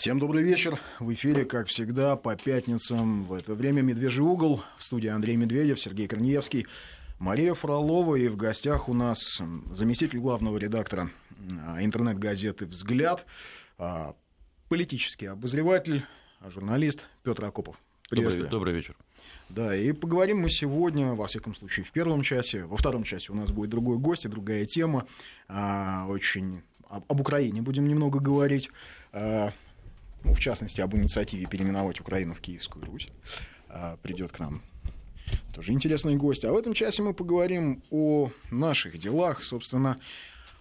Всем добрый вечер. В эфире, как всегда, по пятницам в это время «Медвежий угол». В студии Андрей Медведев, Сергей Корнеевский, Мария Фролова. И в гостях у нас заместитель главного редактора а, интернет-газеты «Взгляд», а, политический обозреватель, журналист Петр Акопов. Приветствую. Добрый, добрый вечер. Да, и поговорим мы сегодня, во всяком случае, в первом часе. Во втором часе у нас будет другой гость и другая тема. А, очень об Украине будем немного говорить ну, в частности, об инициативе переименовать Украину в Киевскую Русь, а, придет к нам тоже интересный гость. А в этом часе мы поговорим о наших делах, собственно,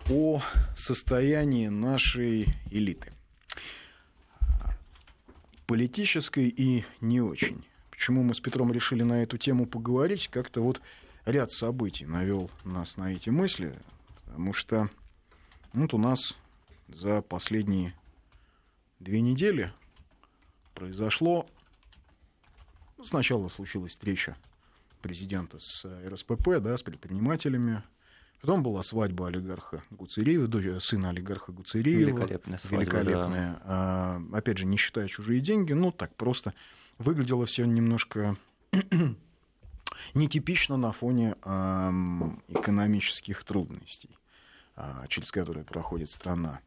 о состоянии нашей элиты. Политической и не очень. Почему мы с Петром решили на эту тему поговорить? Как-то вот ряд событий навел нас на эти мысли, потому что вот у нас за последние две недели произошло... Сначала случилась встреча президента с РСПП, да, с предпринимателями. Потом была свадьба олигарха Гуцериева, сына олигарха Гуцериева. Великолепная свадьба, Великолепная. Да. А, опять же, не считая чужие деньги, ну, так просто выглядело все немножко нетипично на фоне а, экономических трудностей, а, через которые проходит страна.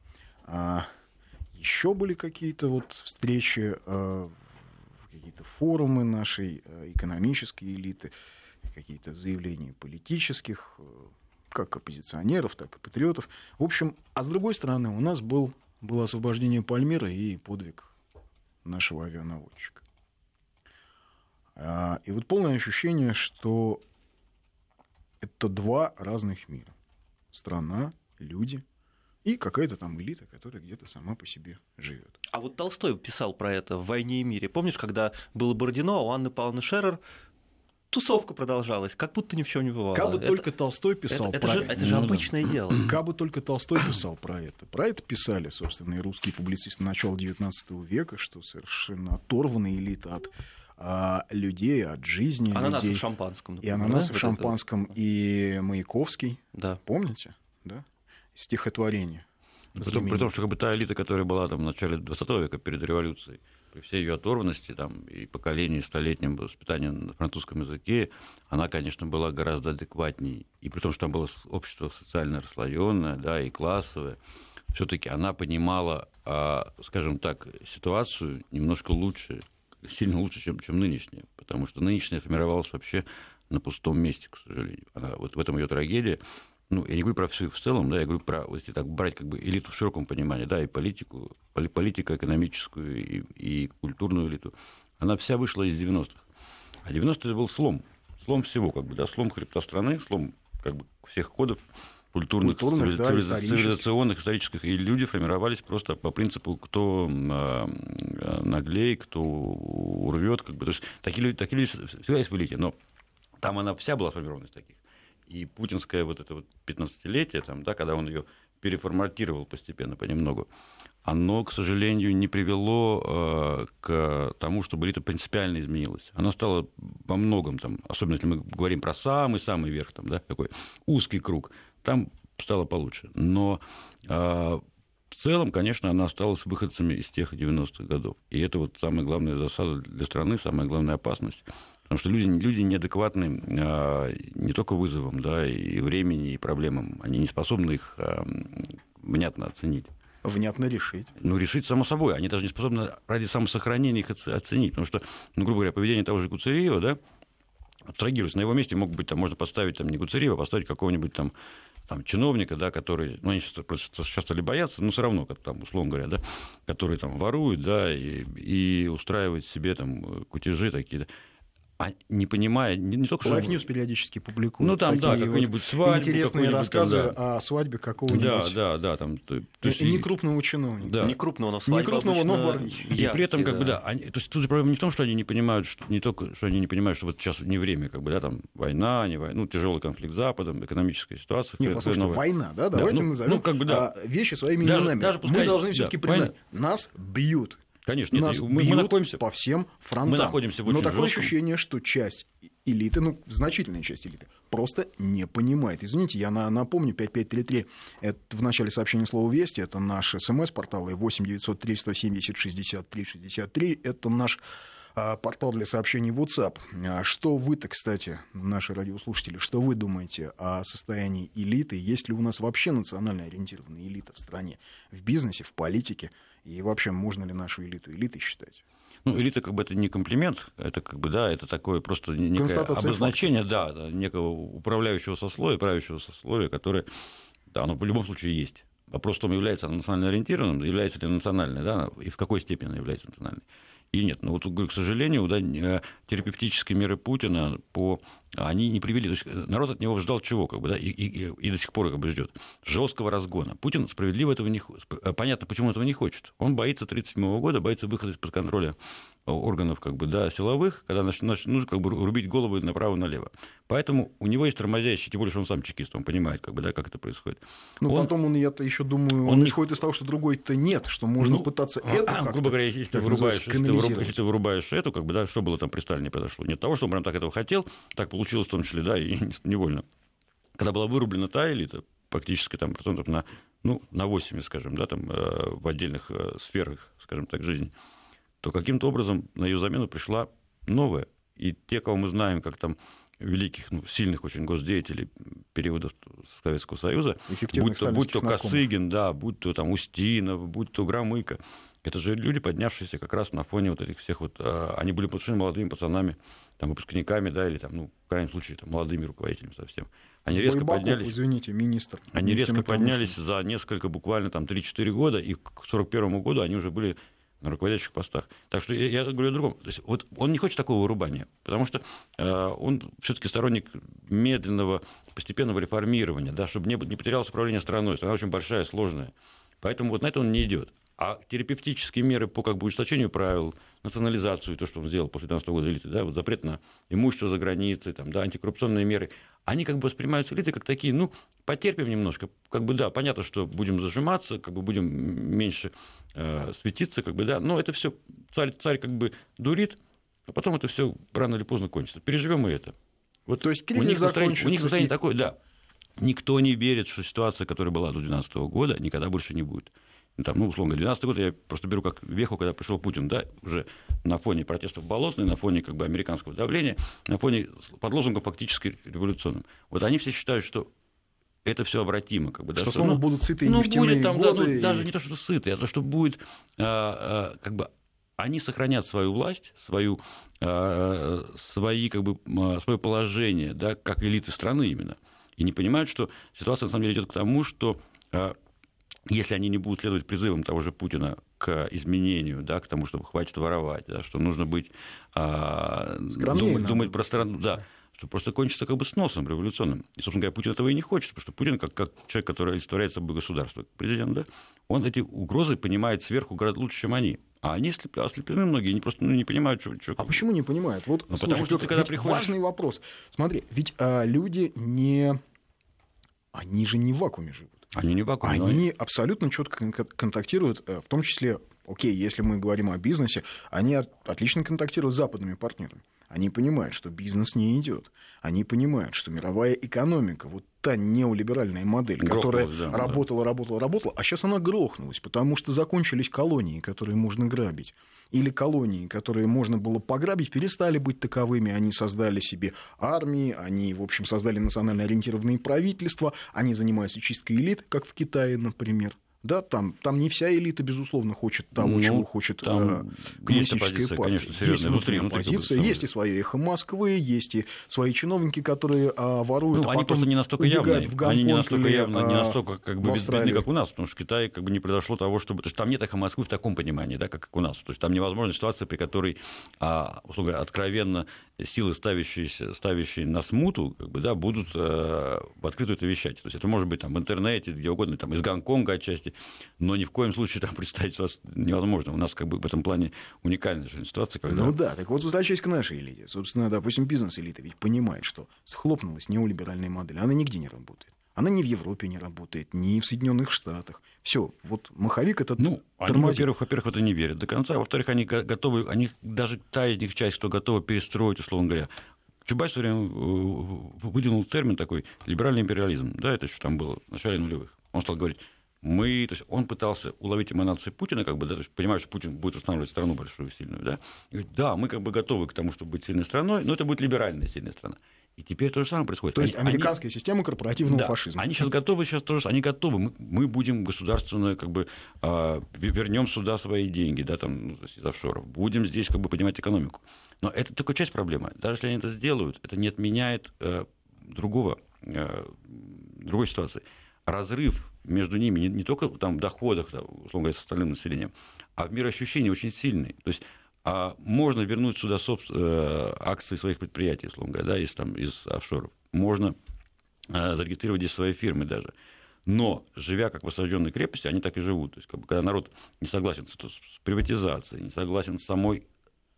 А, еще были какие-то вот встречи, э, какие-то форумы нашей э, экономической элиты, какие-то заявления политических, э, как оппозиционеров, так и патриотов. В общем, а с другой стороны, у нас был, было освобождение Пальмира и подвиг нашего авианаводчика. А, и вот полное ощущение, что это два разных мира. Страна, люди, и какая-то там элита, которая где-то сама по себе живет. А вот Толстой писал про это в «Войне и мире». Помнишь, когда было Бородино, а у Анны Павловны Шерер тусовка продолжалась, как будто ни в чем не бывало. Как бы это, только Толстой писал это, про это. Же, это же ну, обычное да. дело. Как бы только Толстой писал про это. Про это писали, собственно, и русские публицисты начала XIX века, что совершенно оторванная элита от а, людей, от жизни ананасы людей. в шампанском. Например, и ананасы да? в шампанском, это... и Маяковский. Да. Помните? Да? Стихотворение. При том, при том, что как бы та элита, которая была там в начале 20 века перед революцией, при всей ее оторванности там, и поколении столетнем воспитания на французском языке, она, конечно, была гораздо адекватней. И при том, что там было общество социально расслоенное, да, и классовое, все-таки она понимала, а, скажем так, ситуацию немножко лучше, сильно лучше, чем, чем нынешняя. Потому что нынешняя формировалась вообще на пустом месте, к сожалению. Она, вот в этом ее трагедия ну, я не говорю про все в целом, да, я говорю про, вот если так брать как бы элиту в широком понимании, да, и политику, политику экономическую и, и культурную элиту, она вся вышла из 90-х. А 90-е это был слом, слом всего, как бы, да, слом хребта страны, слом как бы всех кодов культурных, культурных да, цивилизационных, исторических, и люди формировались просто по принципу, кто э, наглей, кто урвет, как бы, то есть такие люди, такие люди всегда есть в элите, но там она вся была сформирована из таких и путинское вот это вот 15-летие, там, да, когда он ее переформатировал постепенно, понемногу, оно, к сожалению, не привело э, к тому, чтобы элита принципиально изменилась. Она стала во многом, там, особенно если мы говорим про самый-самый верх, там, да, такой узкий круг, там стало получше. Но э, в целом, конечно, она осталась выходцами из тех 90-х годов. И это вот самая главная засада для страны, самая главная опасность. Потому что люди, люди неадекватны а, не только вызовам, да, и времени, и проблемам. Они не способны их а, внятно оценить. Внятно решить. Ну, решить само собой. Они даже не способны ради самосохранения их оценить. Потому что, ну, грубо говоря, поведение того же Гуцериева, да, абстрагируясь, на его месте мог быть, там, можно поставить там, не Гуцериева, а поставить какого-нибудь там там, чиновника, да, который, ну, они сейчас, сейчас стали бояться, но все равно, как там, условно говоря, да, который там ворует, да, и, и устраивает себе там кутежи такие, да а не понимая, не, не только Life News периодически публикует. Ну, там, да, какую-нибудь свадьбу. Интересные рассказы там, да. о свадьбе какого-нибудь. Да, да, да. Там, то, то есть, не крупного ученого. Да. Не крупного, но свадьба Не крупного, но в И при этом, как да. бы, да, они, то есть тут же проблема не в том, что они не понимают, что, не только, что они не понимают, что вот сейчас не время, как бы, да, там, война, не война, ну, тяжелый конфликт с Западом, экономическая ситуация. Не, послушайте, война, да, давайте да, ну, назовем ну, как бы, да. А, вещи своими даже, именами. Даже пускай, Мы должны все-таки да, признать, нас бьют. Конечно, нас нет, мы, мы находимся по всем фронтам. Мы находимся в очень Но такое жестком... ощущение, что часть элиты, ну, значительная часть элиты, просто не понимает. Извините, я напомню, 5533 это в начале сообщения слова «Вести», это наш смс-портал, и 8 903 170 63 63, это наш а, портал для сообщений WhatsApp. А что вы-то, кстати, наши радиослушатели, что вы думаете о состоянии элиты? Есть ли у нас вообще национально ориентированная элита в стране, в бизнесе, в политике? И вообще, можно ли нашу элиту элитой считать? Ну, элита как бы это не комплимент, это как бы, да, это такое просто некое обозначение, факта. да, некого управляющего сословия, правящего сословия, которое, да, оно в любом случае есть. Вопрос в том, является оно национально ориентированным, является ли национальной, да, и в какой степени она является национальной и нет. Но вот, к сожалению, да, э, терапевтические меры Путина по они не привели. То есть э, народ от него ждал чего, как бы, да, и, и, и до сих пор как бы ждет. Жесткого разгона. Путин справедливо этого не хочет. Э, понятно, почему этого не хочет. Он боится 1937 года, боится выхода из-под контроля органов как бы, да, силовых, когда начнут ну, как бы, рубить головы направо-налево. Поэтому у него есть тормозящий, тем более, что он сам чекист, он понимает, как, бы, да, как это происходит. Ну, потом он, я-то еще думаю, он, он исходит из того, что другой-то нет, что можно ну, пытаться а, это Грубо говоря, если ты, вырубаешь, если, ты вырубаешь, если ты вырубаешь эту, как бы, да, что было там при Сталине произошло? Нет того, что он прям так этого хотел, так получилось в том числе, да, и невольно. Когда была вырублена та элита, практически там процентов на, ну, на 80, скажем, да, там, э, в отдельных э, сферах, скажем так, жизни, то каким-то образом на ее замену пришла новая. И те, кого мы знаем, как там великих, ну, сильных очень госдеятелей периода Советского Союза, будь то, будь то Косыгин, да, будь то там Устинов, будь то Громыко, это же люди, поднявшиеся как раз на фоне вот этих всех вот... А, они были совершенно молодыми пацанами, там, выпускниками, да, или там, ну, в крайнем случае, там, молодыми руководителями совсем. Они резко Байбаков, поднялись... извините, министр. Они резко поднялись за несколько, буквально там 3-4 года, и к 1941 году они уже были на руководящих постах. Так что я, я говорю о другом. То есть, вот он не хочет такого вырубания, потому что э, он все-таки сторонник медленного, постепенного реформирования, да, чтобы не, не потерялось управление страной. Страна очень большая, сложная. Поэтому вот на это он не идет. А терапевтические меры по как бы ужесточению правил, национализацию, то, что он сделал после 19 года элиты, да, вот запрет на имущество за границей, там, да, антикоррупционные меры, они как бы воспринимаются элитой как такие, ну, потерпим немножко, как бы, да, понятно, что будем зажиматься, как бы будем меньше э, светиться, как бы, да, но это все царь, царь как бы дурит, а потом это все рано или поздно кончится. Переживем мы это. Вот То есть кризис у них настроение, у них настроение такое, да. Никто не верит, что ситуация, которая была до 2012 года, никогда больше не будет там, ну, условно, 12 год я просто беру как веху, когда пришел Путин, да, уже на фоне протестов Болотной, на фоне как бы американского давления, на фоне под лозунгом фактически революционным. Вот они все считают, что это все обратимо. Как бы, да, что, что снова ну, будут сытые ну, будет там, годы. Да, ну, и... Даже не то, что сытые, а то, что будет, а, а, как бы, они сохранят свою власть, свою, а, свои, как бы, а, свое положение, да, как элиты страны именно. И не понимают, что ситуация на самом деле идет к тому, что а, если они не будут следовать призывам того же Путина к изменению, да, к тому, чтобы хватит воровать, да, что нужно быть, а, думать, думать про страну, да, что просто кончится как бы сносом революционным. И, собственно говоря, Путин этого и не хочет, потому что Путин, как, как человек, который олицетворяет собой государство, президент, да, он эти угрозы понимает сверху гораздо лучше, чем они. А они ослеплены многие, они просто ну, не понимают, что... что... А почему не понимают? Вот, ну, потому что ты, когда приходишь... Важный вопрос. Смотри, ведь а, люди не... Они же не в вакууме живут. Они не вакуум. Они но... абсолютно четко контактируют, э, в том числе, окей, если мы говорим о бизнесе, они отлично контактируют с западными партнерами. Они понимают, что бизнес не идет. Они понимают, что мировая экономика, вот та неолиберальная модель, которая да, работала, да. работала, работала, а сейчас она грохнулась, потому что закончились колонии, которые можно грабить. Или колонии, которые можно было пограбить, перестали быть таковыми. Они создали себе армии, они, в общем, создали национально ориентированные правительства, они занимаются чисткой элит, как в Китае, например. Да, там, там не вся элита, безусловно, хочет того, ну, чего хочет э, коммунистическая партия. Конечно, есть внутри оппозиция, есть и свои эхо Москвы, есть и свои чиновники, которые а, воруют, ну, а они просто не настолько явные, в они не настолько явно, не а, настолько как бы безбедны, как у нас, потому что в Китае как бы не произошло того, чтобы... То есть там нет эхо Москвы в таком понимании, да, как у нас. То есть там невозможна ситуация, при которой, а, говоря, откровенно силы, ставящие, ставящие на смуту, как бы, да, будут э, в открытую это вещать. То есть это может быть там, в интернете, где угодно, там, из Гонконга отчасти, но ни в коем случае там представить вас невозможно. У нас как бы в этом плане уникальная же ситуация. Когда... Ну да, так вот возвращаясь к нашей элите. Собственно, допустим, бизнес-элита ведь понимает, что схлопнулась неолиберальная модель, она нигде не работает. Она ни в Европе не работает, ни в Соединенных Штатах. Все, вот маховик этот ну, они, во-первых, во-первых, в это не верят до конца. Во-вторых, они готовы, они даже та из них часть, кто готова перестроить, условно говоря, Чубайс все время выдвинул термин такой либеральный империализм. Да, это еще там было в начале нулевых. Он стал говорить, мы, то есть он пытался уловить эманации Путина, как бы, да, то есть понимая, что Путин будет устанавливать страну большую, сильную, да, и говорит, да, мы как бы готовы к тому, чтобы быть сильной страной, но это будет либеральная сильная страна. И теперь то же самое происходит. То есть они, американская они, система корпоративного да, фашизма. Они сейчас готовы, сейчас тоже, они готовы. Мы, мы будем государственно, как бы, э, вернем сюда свои деньги, да, там, ну, из офшоров. Будем здесь, как бы, поднимать экономику. Но это только часть проблемы. Даже если они это сделают, это не отменяет э, другого, э, другой ситуации. Разрыв между ними не, не только там, в доходах, да, условно говоря, с остальным населением, а в мироощущении очень сильный. То есть а можно вернуть сюда собс... Э, акции своих предприятий, условно говоря, да, из, там, из офшоров. Можно э, зарегистрировать здесь свои фирмы даже. Но, живя как в осажденной крепости, они так и живут. То есть, как бы, когда народ не согласен с, с приватизацией, не согласен с самой,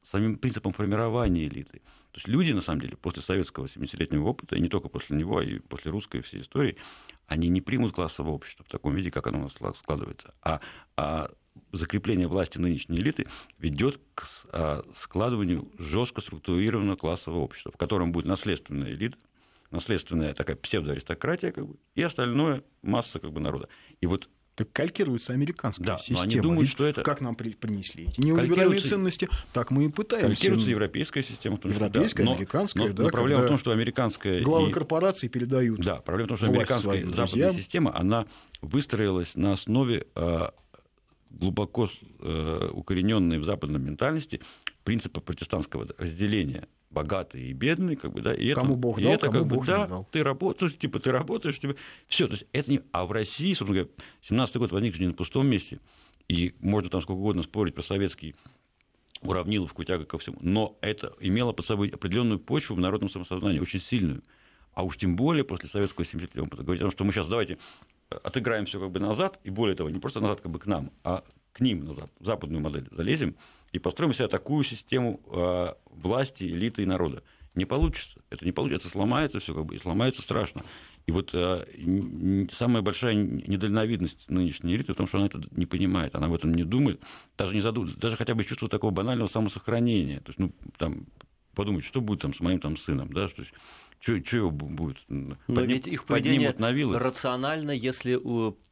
самим принципом формирования элиты. То есть люди, на самом деле, после советского 70-летнего опыта, и не только после него, а и после русской всей истории, они не примут классовое общество в таком виде, как оно у нас складывается. А, а закрепление власти нынешней элиты ведет к а, складыванию жестко структурированного классового общества, в котором будет наследственная элита, наследственная такая псевдоаристократия, как бы, и остальное масса как бы, народа. И вот так калькируется американская да, система. Но они думают, что это... Как нам принесли эти неолиберальные ценности, так мы и пытаемся. Калькируется европейская система. Том, европейская, да. американская. Но, да, но проблема в том, что американская... Главы и... корпораций передают Да, проблема в том, что американская западная система, она выстроилась на основе а, глубоко э, укорененные в западной ментальности принципы протестантского разделения богатые и бедные, как бы, да, и кому это, Бог и дал, это, кому как бы, Бог да, не дал. ты работаешь, типа, ты работаешь, тебе... все, то есть это не... А в России, собственно говоря, 17 год возник же не на пустом месте, и можно там сколько угодно спорить про советский уравниловку, тяга ко всему, но это имело под собой определенную почву в народном самосознании, очень сильную. А уж тем более после советского 70-летия опыта говорить о том, что мы сейчас давайте отыграем все как бы назад, и более того, не просто назад как бы к нам, а к ним назад, в западную модель залезем и построим себе такую систему э, власти, элиты и народа. Не получится. Это не получится. Сломается все, как бы, и сломается страшно. И вот э, самая большая недальновидность нынешней элиты в том, что она это не понимает, она об этом не думает, даже не задумывается, даже хотя бы чувство такого банального самосохранения. То есть, ну, там, подумать, что будет там с моим там, сыном, да, что что его будет? Но подним, ведь их поведение на вилы? рационально, если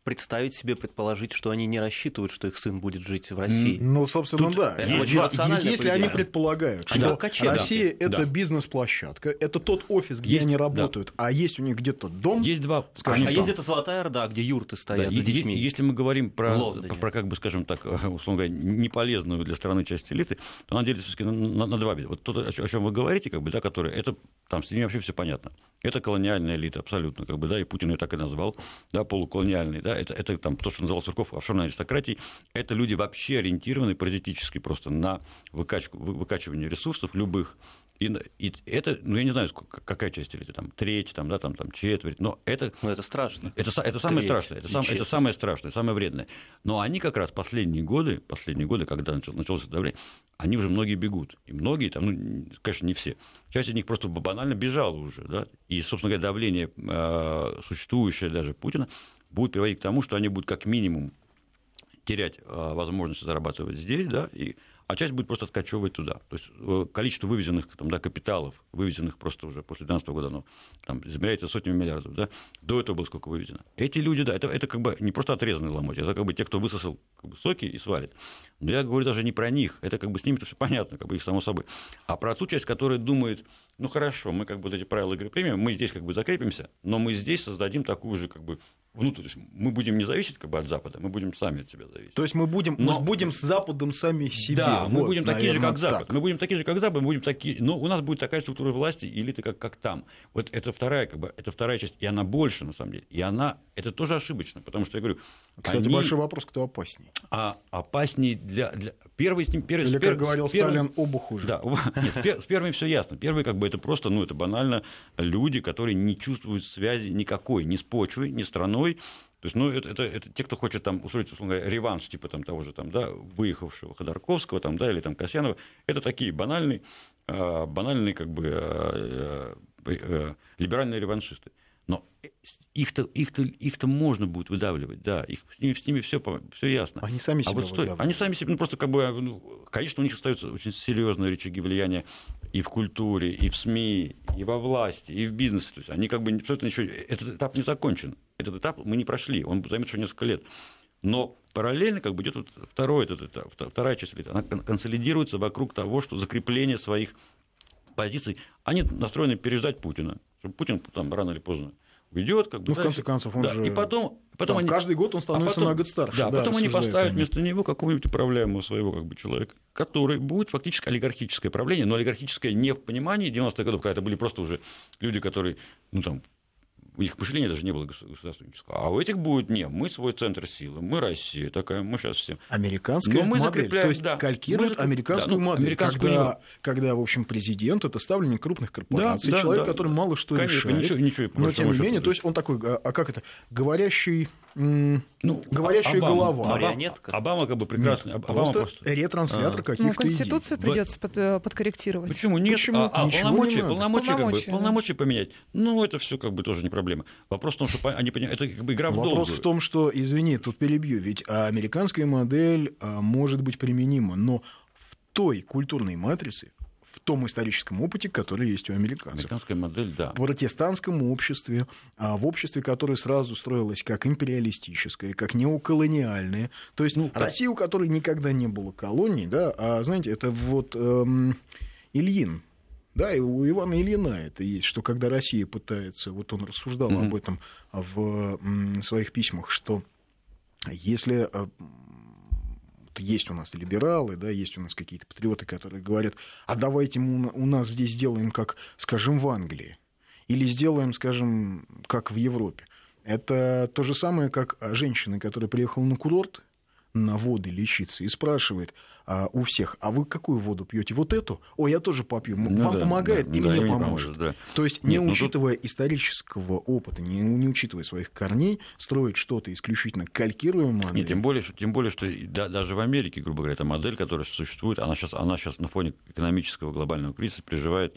представить себе, предположить, что они не рассчитывают, что их сын будет жить в России. Ну, собственно, Тут да. Есть, есть, если они предполагают, что да, Россия да. это да. бизнес-площадка, это тот офис, где есть, они работают, да. а есть у них где-то дом. Есть два. Скажем, а есть где-то Золотая Орда, где юрты стоят да, с детьми. Если мы говорим про, про, как бы, скажем так, условно говоря, неполезную для страны часть элиты, то она делится на, на, на два вида. Вот то, о чем вы говорите, как бы, да, которые, это там с ними вообще все понятно. Это колониальная элита абсолютно, как бы, да, и Путин ее так и назвал, да, полуколониальный, да, это, это там, то, что называл Цурков офшорной аристократией, это люди вообще ориентированы паразитически просто на выкачку, выкачивание ресурсов любых, и, и это, ну, я не знаю, какая часть элиты, там, треть, там, да, там, там, четверть, но это... Ну, это страшно. Это, это самое треть, страшное, это, сам, это самое страшное, самое вредное. Но они как раз последние годы, последние годы, когда началось это давление, они уже многие бегут. И многие, там, ну, конечно, не все. Часть из них просто банально бежала уже, да, и, собственно говоря, давление, э, существующее даже Путина, будет приводить к тому, что они будут как минимум терять э, возможность зарабатывать здесь, да, и а часть будет просто откачивать туда. То есть э, количество вывезенных там, да, капиталов, вывезенных просто уже после 2012 года, ну, там, измеряется сотнями миллиардов, да, до этого было сколько вывезено. Эти люди, да, это, это как бы не просто отрезанный ломоть, это как бы те, кто высосал как бы, соки и свалит. Но я говорю даже не про них, это как бы с ними-то все понятно, как бы их само собой, а про ту часть, которая думает, ну хорошо, мы как бы вот эти правила игры примем, мы здесь как бы закрепимся, но мы здесь создадим такую же как бы ну, то есть мы будем не зависеть как бы от Запада, мы будем сами от себя зависеть. То есть мы будем, но... мы будем с Западом сами себе. Да, вот, мы будем наверное, такие же, как Запад. Так. Мы будем такие же, как Запад, мы будем такие, но у нас будет такая структура власти, элиты, как, как там. Вот это вторая, как бы, это вторая часть, и она больше, на самом деле. И она, это тоже ошибочно, потому что я говорю... Кстати, они... большой вопрос, кто опаснее. А опаснее для... для... Первый с ним... Первый, Или, как пер... говорил первый... Сталин, обух уже. Да, Нет, с первым все ясно. Первый, как бы, это просто, ну, это банально люди, которые не чувствуют связи никакой, ни с почвой, ни с страной, то есть, ну, это, это, это те, кто хочет там устроить, условно говоря, реванш, типа там того же там, да, выехавшего Ходорковского, там, да, или там Касьянова, это такие банальные, а, банальные как бы а, а, либеральные реваншисты. Но их-то, их-то, их-то можно будет выдавливать, да, их, с ними, с ними все, все ясно. Они сами себя а вот стой, Они сами себе, ну, просто как бы, ну, конечно, у них остаются очень серьезные рычаги влияния и в культуре, и в СМИ, и во власти, и в бизнесе. То есть они как бы абсолютно еще... Этот этап не закончен. Этот этап мы не прошли, он займет еще несколько лет. Но параллельно как бы идет вот второй этот этап, вторая часть. Она консолидируется вокруг того, что закрепление своих позиций, они настроены переждать Путина. Путин там рано или поздно уйдет, как бы. Ну, да, в конце концов, он да, же... И потом, потом там, они... каждый год он становится а потом, на год старше. Да, да потом они поставят они. вместо него какого-нибудь управляемого своего как бы, человека, который будет фактически олигархическое правление, но олигархическое не в понимании 90-х годов, когда это были просто уже люди, которые, ну, там, у них мышления даже не было государственнического. А у этих будет, не, мы свой центр силы, мы Россия, такая, мы сейчас всем. Американская Но мы модель, закрепляем, то есть да, калькирует мы, американскую да, ну, модель, американскую когда, когда, в общем, президент это ставленник крупных корпораций, Да, да, человек, да. который мало что Конечно, решает, ничего- ничего, но тем не менее, да. то есть он такой, а, а как это, говорящий, Ну, говорящая Обама, голова. Обама, Марионетка. Обама как бы прекрасный. Нет, Обама просто, ретранслятор А. каких-то Ну, идей. Конституцию придется под- э, подкорректировать. Почему нет? Почему? А, а, полномочия, не полномочия, как бы, Полномочия, да. полномочия поменять. Ну, это все как бы тоже не проблема. Вопрос в том, что они понимают, это как бы игра в Вопрос долгую. в том, что, извини, тут перебью, ведь а, американская модель а, может быть применима, но в той культурной матрице, в том историческом опыте, который есть у американцев. Американская модель, да. в протестантском обществе, а в обществе, которое сразу строилось как империалистическое, как неоколониальное. То есть Ну. Россия, у которой никогда не было колоний, да, а знаете, это вот эм, Ильин. Да, и у Ивана Ильина это есть, что когда Россия пытается, вот он рассуждал Мгм. об этом в своих письмах, что если э, есть у нас либералы, да, есть у нас какие-то патриоты, которые говорят, а давайте мы у нас здесь сделаем, как, скажем, в Англии, или сделаем, скажем, как в Европе. Это то же самое, как женщина, которая приехала на курорт на воды лечиться и спрашивает а, у всех, а вы какую воду пьете? Вот эту? О, я тоже попью. Ну Вам да, помогает да, и да, мне поможет. поможет, да. То есть, не Нет, ну тут- учитывая исторического опыта, не, не учитывая своих корней, строить что-то исключительно калькируемое. Нет, тем более, что- тем более, что да- даже в Америке, грубо говоря, эта модель, которая существует, она сейчас, она сейчас на фоне экономического глобального кризиса переживает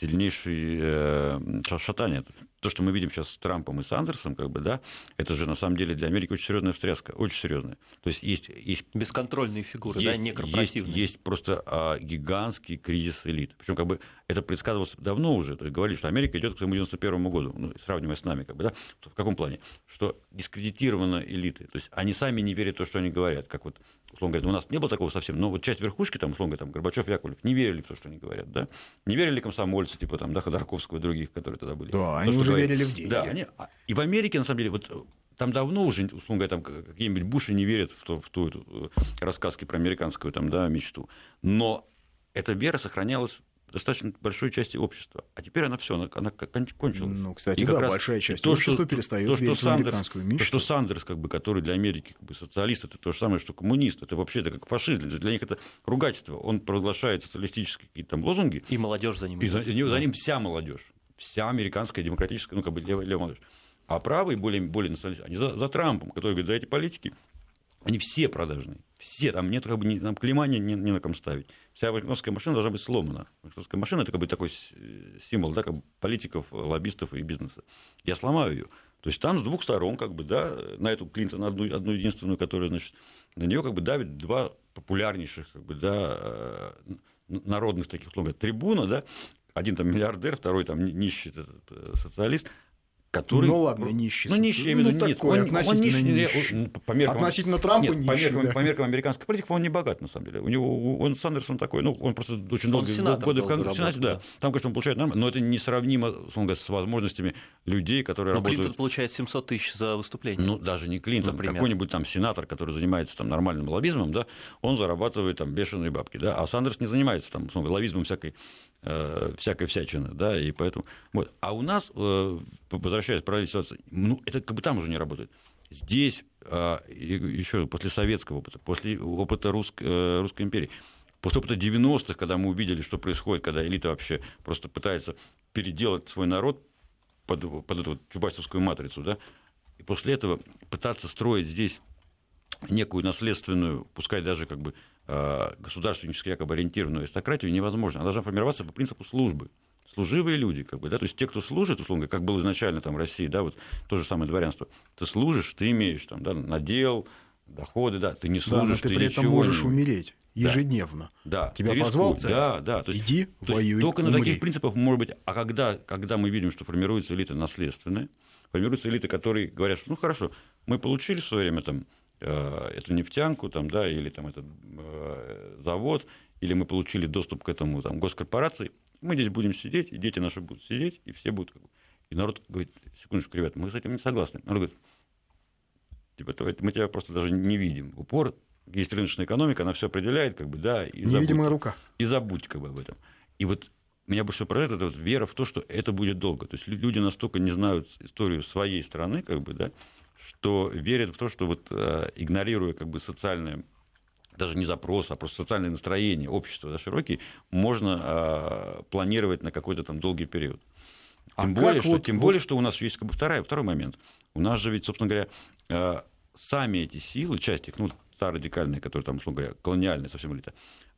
сильнейшие э, ша- шатания. То, что мы видим сейчас с Трампом и Сандерсом, как бы, да, это же на самом деле для Америки очень серьезная встряска, очень серьезная. То есть есть, есть Бесконтрольные фигуры, да, есть, не есть, есть просто а, гигантский кризис элит. Причем как бы это предсказывалось давно уже. То есть говорили, что Америка идет к своему 91 году, ну, сравнивая с нами, как бы, да? В каком плане? Что дискредитированы элиты. То есть они сами не верят в то, что они говорят. Как вот, условно говоря, у нас не было такого совсем, но вот часть верхушки, там, условно говоря, там, Горбачев, Яковлев, не верили в то, что они говорят, да? Не верили комсомольцы, типа там, да, Ходорковского и других, которые тогда были. Да, То, они уже говорят. верили в деньги. Да, они, а, и в Америке, на самом деле, вот там давно уже, условно говоря, там какие-нибудь Буши не верят в, то, в ту эту, э, рассказки про американскую там, да, мечту. Но эта вера сохранялась достаточно большой части общества. А теперь она все, она, она кон- кончилась. Ну, кстати, И да, как раз большая часть то, общества что- перестает то, что верить в Сандерс- американскую То, мечту. что Сандерс, как бы, который для Америки как бы, социалист, это то же самое, что коммунист. Это вообще это как фашизм. Для, для них это ругательство. Он провозглашает социалистические какие-то там лозунги, И молодежь за ним. и за, и за ним вся молодежь. Вся американская демократическая, ну, как бы левая, левая молодежь. А правые, более, более националисты, они за, за Трампом, который говорит, да эти политики, они все продажные. Все, там нет как бы ни, там клемания ни, ни на ком ставить. Вся вашингтонская машина должна быть сломана. Вашингтонская машина это как бы такой с- символ да, как бы политиков, лоббистов и бизнеса. Я сломаю ее. То есть там с двух сторон, как бы, да, на эту Клинтон одну, одну единственную, которая, значит, на нее как бы давит два популярнейших, как бы, да, э, народных таких, условно трибуна, да, один там миллиардер, второй там ни- нищий э, социалист, который... Ну ладно, нищий Ну, нищий, в Ну, нет, такой, он- он относительно нищий, нищий. он- по меркам- Относительно Трампа нет, по нищий, меркам, да. по меркам американских политиков он не богат, на самом деле. У него, он, Сандерс, он такой, ну, он просто очень Он долгие годы в Конгрессе, в Сенате, да. заработал, Там, конечно, он получает нормально, но это несравнимо, говоря, с возможностями людей, которые Но работают... Клинтон получает 700 тысяч за выступление. Ну, даже не Клинтон, Например. какой-нибудь там сенатор, который занимается там нормальным лоббизмом, да, он зарабатывает там бешеные бабки, да, а Сандерс не занимается там лоббизмом всякой, э, всякой всячины, да, и поэтому... Вот. А у нас, э, возвращаясь к параллельной ситуации, ну, это как бы там уже не работает. Здесь, и еще после советского опыта, после опыта Русск- э, Русской империи, После опыта 90-х, когда мы увидели, что происходит, когда элита вообще просто пытается переделать свой народ под, под эту чубайсовскую матрицу, да, и после этого пытаться строить здесь некую наследственную, пускай даже как бы государственнически якобы ориентированную аристократию невозможно. Она должна формироваться по принципу службы. Служивые люди, как бы, да, то есть те, кто служит, условно, как было изначально там в России, да, вот то же самое дворянство. Ты служишь, ты имеешь там, да, надел, доходы, да, ты не служишь, да, ты, ты при этом можешь не... умереть ежедневно. Да. Тебя ты позвал царь? Да, да. То есть, Иди, то воюй, есть только умри. на таких принципах может быть. А когда, когда мы видим, что формируется элита наследственная, формируются элиты, которые говорят, что ну хорошо, мы получили в свое время там э, эту нефтянку, там, да, или там этот э, завод, или мы получили доступ к этому там, госкорпорации, мы здесь будем сидеть, и дети наши будут сидеть, и все будут... И народ говорит, секундочку, ребят, мы с этим не согласны. Народ говорит, типа, «Давай, мы тебя просто даже не видим. в Упор, есть рыночная экономика, она все определяет, как бы, да, и Невидимая забудь. рука. И забудь как бы об этом. И вот меня больше поражает эта вот вера в то, что это будет долго. То есть лю- люди настолько не знают историю своей страны, как бы, да, что верят в то, что вот э, игнорируя как бы социальное даже не запрос, а просто социальное настроение общества да, широкие, можно э, планировать на какой-то там долгий период. А Тем, как более, что, вот- тем вот- более, что у нас есть как бы вторая, второй момент. У нас же ведь, собственно говоря, э, сами эти силы, часть их, ну, та радикальная, которая там, условно говоря, колониальная совсем элита,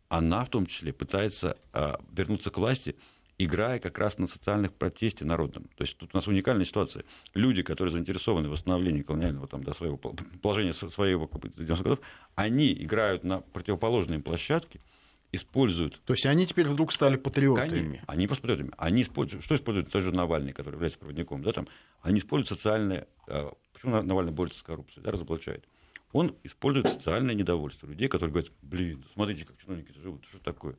она в том числе пытается э, вернуться к власти, играя как раз на социальных протесте народном. То есть тут у нас уникальная ситуация. Люди, которые заинтересованы в восстановлении колониального там, до своего пол- положения своего как бы, 90-х годов, они играют на противоположные площадки, используют То есть они теперь вдруг стали патриотами. Конечно. Они просто патриотами. Они используют, что используют тот же Навальный, который является проводником, да, там, они используют социальное, а, почему Нав- Навальный борется с коррупцией, да, разоблачает. Он использует социальное недовольство людей, которые говорят, блин, смотрите, как чиновники живут, что такое.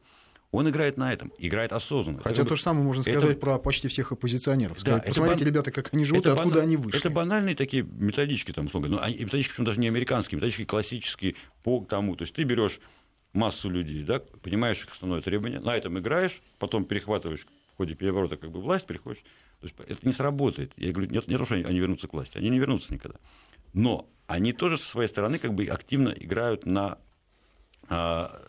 Он играет на этом, играет осознанно. Хотя Это то же самое можно это- сказать про почти всех оппозиционеров. Да, Сказать, это Посмотрите, бан- ребята, как они живут, и это откуда бана- они вышли. Это банальные такие методички, там, условно говоря. Ну, методички, причем даже не американские, методички классические по тому. То есть ты берешь массу людей, да, понимаешь их основное требование, на этом играешь, потом перехватываешь в ходе переворота как бы власть, переходишь. То есть это не сработает. Я говорю, нет, не то, что они, они вернутся к власти, они не вернутся никогда. Но они тоже со своей стороны как бы активно играют на а,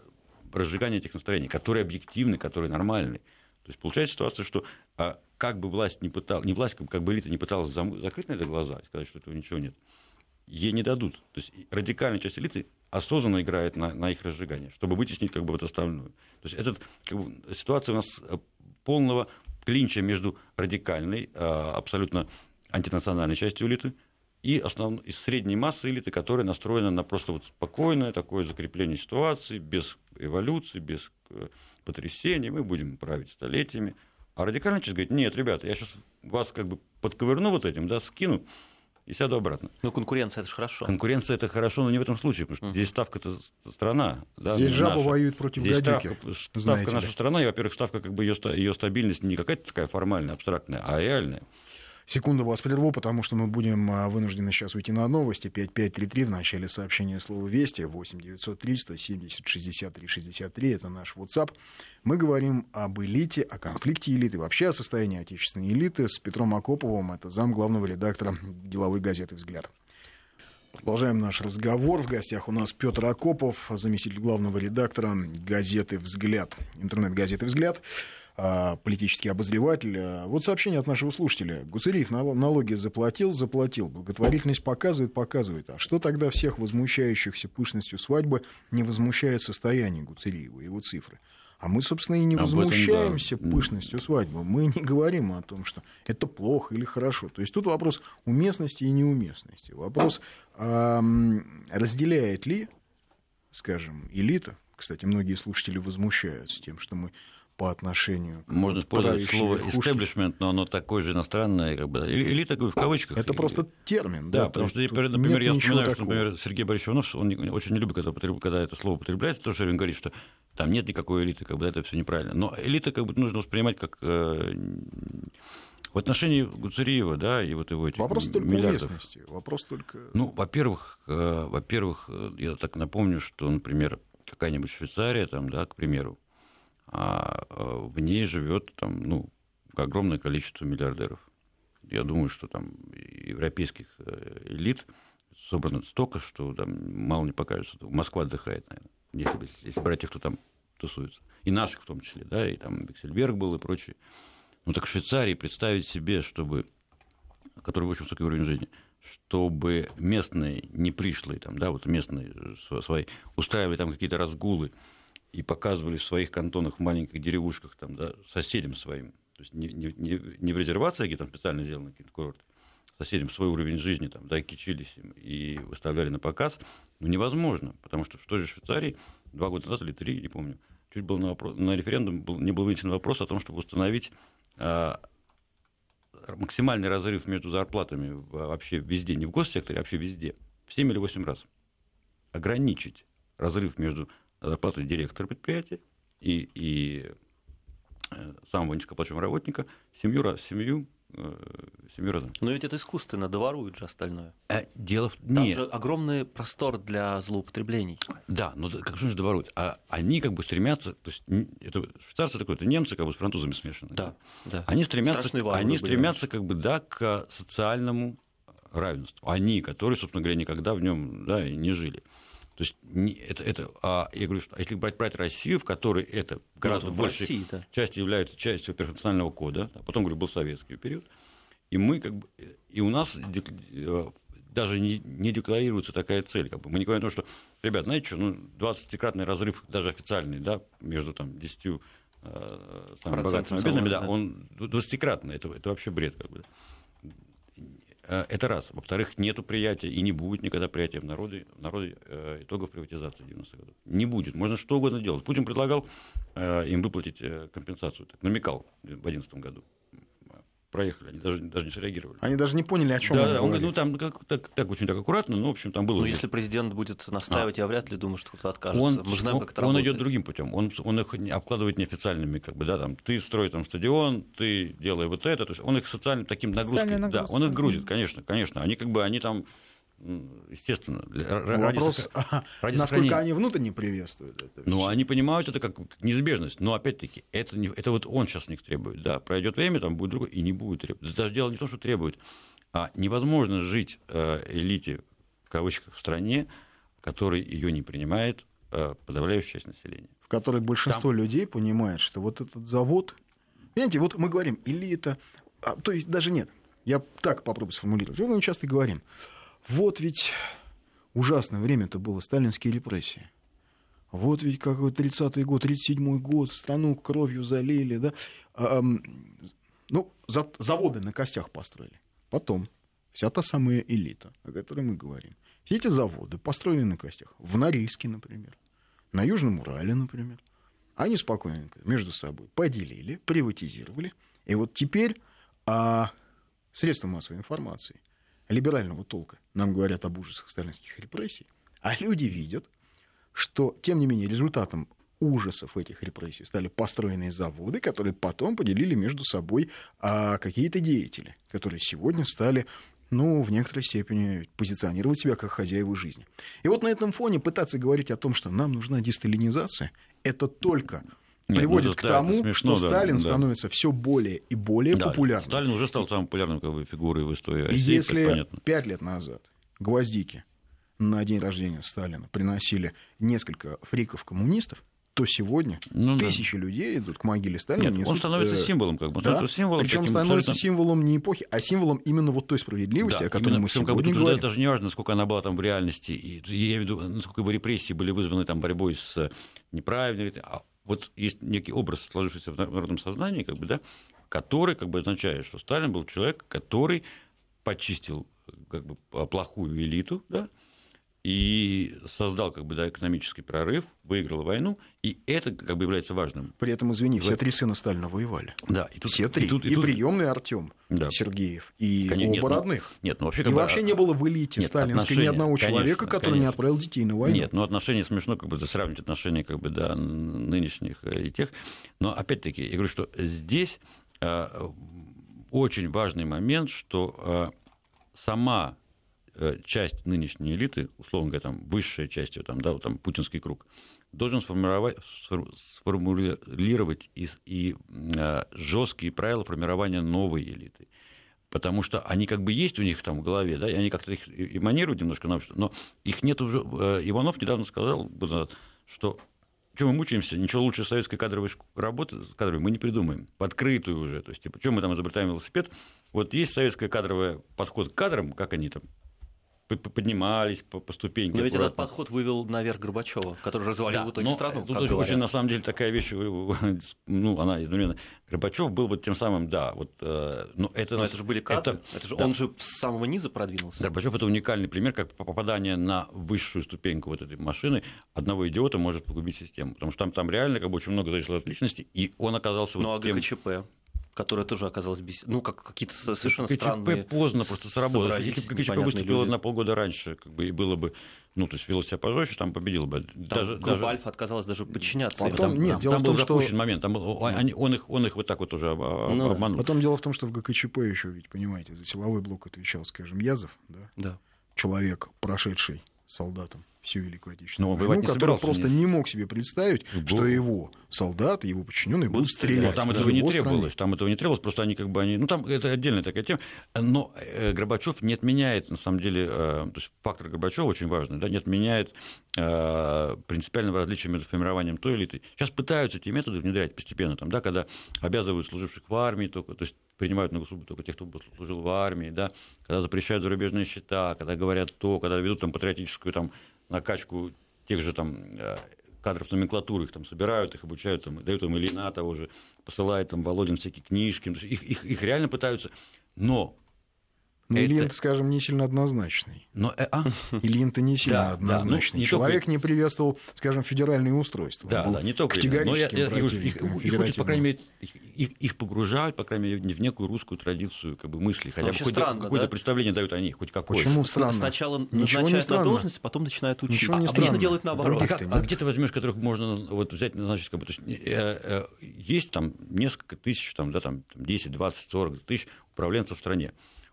разжигание этих настроений, которые объективны, которые нормальны. То есть получается ситуация, что а, как бы власть не пыталась, не власть, как, бы элита не пыталась зам- закрыть на это глаза и сказать, что этого ничего нет, ей не дадут. То есть радикальная часть элиты осознанно играет на, на их разжигание, чтобы вытеснить как бы вот остальную. То есть это как бы, ситуация у нас э, полного клинча между радикальной, э, абсолютно антинациональной частью элиты и, основ... и средней массы элиты, которая настроена на просто вот спокойное такое закрепление ситуации, без эволюции, без э, потрясений, мы будем править столетиями. А радикальная часть говорит, нет, ребята, я сейчас вас как бы подковырну вот этим, да, скину и сяду обратно. Ну, конкуренция это же хорошо. Конкуренция это хорошо, но не в этом случае, потому что Мгм. здесь ставка-то страна. Да, Здесь ну, жаба наша. воюет против Здесь гадюки. ставка, ставка наша страна, и, во-первых, ставка как бы ее, ее стабильность не какая-то такая формальная, абстрактная, а реальная. Секунду вас прерву, потому что мы будем а, вынуждены сейчас уйти на новости. 5533 в начале сообщения слова «Вести», 8 903 170 63 63, это наш WhatsApp. Мы говорим об элите, о конфликте элиты, вообще о состоянии отечественной элиты с Петром Акоповым, это зам главного редактора деловой газеты «Взгляд». Продолжаем наш разговор. В гостях у нас Петр Акопов, заместитель главного редактора газеты «Взгляд», интернет-газеты «Взгляд», политический обозреватель. А, Вот сообщение от нашего слушателя. Гуцериев нал- налоги заплатил, заплатил. Благотворительность показывает, показывает. А что тогда всех возмущающихся пышностью свадьбы не возмущает состояние Гуцериева, его цифры? А мы, собственно, и не Об этом, возмущаемся да. пышностью свадьбы. Мы не говорим о том, что это плохо или хорошо. То есть тут вопрос уместности и неуместности. Вопрос, а, разделяет ли, скажем, элита, кстати, многие слушатели возмущаются тем, что мы по отношению к Можно использовать слово «истеблишмент», но оно такое же иностранное. Как бы. Эль- Элита говорю, в кавычках. Это просто термин. Да, Да, потому то что, например, я вспоминаю, что, такого. например, Сергей Борисович Иванов, он очень не любит, когда, когда это слово употребляется, потому что он говорит, что там нет никакой элиты, как бы это все неправильно. Но элита как бы нужно воспринимать как э, в отношении Гуцериева, да, и вот его этих Вопрос только миллиардов. уместности. Вопрос только... Ну, во-первых, э, во-первых, э, я так напомню, что, например, какая-нибудь Швейцария, там, да, к примеру, а э, в ней живет там, ну, огромное количество миллиардеров. Я думаю, что там европейских э, элит собрано столько, что там мало не покажется. Москва отдыхает, наверное, если, если брать тех, кто там тусуется. И наших в том числе, да, и там Бексельберг был и прочие. Ну так в Швейцарии представить себе, чтобы, который очень высокий уровень жизни, чтобы местные не пришлые, там, да, вот местные св- свои, устраивали там какие-то разгулы и показывали в своих кантонах, в маленьких деревушках, там, да, соседям своим, то есть не, не, не- не в резервации, где там специально сделаны какие-то курорты, соседям свой уровень жизни, там, да, кичились им и выставляли на показ, ну, невозможно, потому что в той же Швейцарии два года назад или три, не помню, чуть был на, вопрос, на референдум был, не был вынесен вопрос о том, чтобы установить а, максимальный разрыв между зарплатами вообще везде, не в госсекторе, а вообще везде, в 7 или 8 раз. Ограничить разрыв между зарплатой директора предприятия и, и э, самого низкооплачиваемого работника семью, семью Э, семи разами. Но ведь это искусственно, доворуют же остальное. А, дело в... Там Нет. же огромный простор для злоупотреблений. Да, но как же доворуют? А они как бы стремятся, то есть это швейцарцы такое, это немцы как бы с французами смешаны. Да, да. Они стремятся, они стремятся как бы, да, к социальному равенству. Они, которые, собственно говоря, никогда в нем да, не жили. То есть это, это, а я говорю, что если брать, брать Россию, в которой это гораздо ну, большей России, да. часть является частью национального кода, а потом, говорю, был советский период, и мы как бы, и у нас э, даже не, не декларируется такая цель. Как бы. Мы не говорим о том, что, ребят, знаете что, ну, 20-кратный разрыв, даже официальный, да, между там, 10 э, самыми богатыми и бедными, да, да, он 20-кратный, это, это вообще бред. Как бы. Это раз. Во-вторых, нету приятия и не будет никогда приятия в народе, в народе э, итогов приватизации 90-х годов. Не будет. Можно что угодно делать. Путин предлагал э, им выплатить э, компенсацию, так, намекал в 2011 году проехали, они даже, даже не среагировали. Они даже не поняли, о чем да, он, он говорит, ну там как, так, так очень так аккуратно, но в общем там было. Ну если президент будет настаивать, а. я вряд ли думаю, что кто-то откажется. Он, Мы знаем, как это он идет другим путем. Он, он их обкладывает неофициальными, как бы, да, там, ты строй там стадион, ты делай вот это. То есть он их социальным таким нагрузкой, да, он их грузит, конечно, конечно. Они как бы, они там естественно, ради, Вопрос, ради, ради насколько сохранения. они внутренне приветствуют это. Ну, они понимают это как, неизбежность, но опять-таки это, не, это вот он сейчас них требует, да, пройдет время, там будет другой, и не будет требовать. Даже дело не в том, что требует, а невозможно жить э, элите, в кавычках, в стране, которая ее не принимает э, подавляющая часть населения. В которой большинство там... людей понимает, что вот этот завод, понимаете, вот мы говорим, элита, а, то есть даже нет, я так попробую сформулировать, вот мы часто говорим, вот ведь ужасное время-то было, сталинские репрессии. Вот ведь как 30-й год, 37-й год, страну кровью залили, да. А, ну, за, заводы на костях построили. Потом вся та самая элита, о которой мы говорим. Все эти заводы построены на костях. В Норильске, например. На Южном Урале, например. Они спокойненько между собой поделили, приватизировали. И вот теперь а, средства массовой информации – либерального толка нам говорят об ужасах сталинских репрессий, а люди видят, что, тем не менее, результатом ужасов этих репрессий стали построенные заводы, которые потом поделили между собой а, какие-то деятели, которые сегодня стали ну, в некоторой степени позиционировать себя как хозяева жизни. И вот на этом фоне пытаться говорить о том, что нам нужна десталинизация, это только нет, приводит ну, к тому, смешно, что да, Сталин да. становится все более и более да, популярным. Сталин уже стал самой популярной как бы, фигурой в истории России. И если пять лет назад гвоздики на день рождения Сталина приносили несколько фриков-коммунистов, то сегодня ну, тысячи да. людей идут к могиле Сталина. Нет, несут, он становится э, символом, как бы. Да? Символом Причем становится абсолютно... символом не эпохи, а символом именно вот той справедливости, да, о которой именно, мы сегодня как бы, говорим. Даже не важно, насколько она была там в реальности, и, я имею в виду, насколько бы репрессии были вызваны там борьбой с неправильной, а вот есть некий образ, сложившийся в народном сознании, как бы, да, который как бы означает, что Сталин был человек, который почистил как бы, плохую элиту, да, и создал как бы, да, экономический прорыв, выиграл войну, и это как бы является важным. При этом, извини, все три сына Сталина воевали. Да, и тут, все три. И, тут, и, и тут... приемный Артем да. Сергеев, и конечно, оба нет, родных. Ну, нет, ну, вообще, и бы, вообще не было в элите нет, сталинской ни одного человека, конечно, который конечно. не отправил детей на войну. Нет, ну отношения смешно, как бы сравнивать отношения как бы, да, нынешних и тех. Но опять-таки, я говорю, что здесь э, очень важный момент, что э, сама Э, часть нынешней элиты, условно говоря, там, высшая часть, там, да, вот, там, путинский круг, должен сформировать, сформулировать и, и э, жесткие правила формирования новой элиты. Потому что они как бы есть у них там в голове, да, и они как-то их эманируют немножко, но их нет уже. Э, Иванов недавно сказал, что чем мы мучаемся, ничего лучше советской кадровой работы кадровой мы не придумаем. Подкрытую уже. То есть, типа, чем мы там изобретаем велосипед? Вот есть советская кадровая подход к кадрам, как они там поднимались по, по ступеньке. Но ведь этот подход вывел наверх Горбачева, который развалил да, в итоге но страну. Тут очень, очень, на самом деле, такая вещь, ну, она одновременно. Горбачев был вот тем самым, да, вот, э, но это... Но это же были кадры, это, это же, да. он же с самого низа продвинулся. Горбачев это уникальный пример, как попадание на высшую ступеньку вот этой машины одного идиота может погубить систему, потому что там, там реально как бы очень много зависело от личности, и он оказался... Ну, вот а тем... Которая тоже оказалась бес... ну как какие-то совершенно КЧП странные поздно просто сработало. Если бы КЧП выступила люди. на полгода раньше, как бы и было бы, ну то есть вело себя пожестче, там победил бы. Там даже даже Альфа отказалась даже подчиняться. Потом там, нет, там, дело там в том, был что запущен момент, там был, они, он их он их вот так вот уже ну, обманул. Потом дело в том, что в ГКЧП еще ведь понимаете за силовой блок отвечал, скажем, Язов, да, да. человек прошедший солдатом всю Великую Отечественную Но войну, который просто не... не мог себе представить, Был. что его солдаты, его подчиненные будут стрелять. Но там этого не требовалось, там этого не требовалось, просто они как бы они, ну там это отдельная такая тема. Но э, Горбачев не отменяет, на самом деле, э, то есть фактор Горбачева очень важный, да, не отменяет э, принципиального различия между формированием той элиты. Сейчас пытаются эти методы внедрять постепенно, там, да, когда обязывают служивших в армии только, то есть принимают на службу только тех, кто служил в армии, да, когда запрещают зарубежные счета, когда говорят то, когда ведут там патриотическую там накачку тех же там э, кадров номенклатуры, их там собирают, их обучают, там, дают им Ильина того же, посылают там Володин всякие книжки, их, их, их реально пытаются, но но это... Ильин, скажем, не сильно однозначный. Но, э, а? Ильин-то не сильно да, однозначный. Да, ну, не Человек только... не приветствовал, скажем, федеральные устройства. Да, да, не только но я, я, их, их, их, их, по крайней мере, их, их погружают, по крайней мере, в некую русскую традицию как бы, мысли. Хотя бы какое-то да? представление дают они, хоть какое-то. Почему странно? Сначала Ничего назначают на должность, потом начинают учить. Ничего не Обычно странно. делают наоборот. А, а где ты возьмешь, которых можно вот, взять, назначить, как бы, то есть, э, э, есть там несколько тысяч, там, да, там, 10, 20, 40 тысяч управленцев в стране.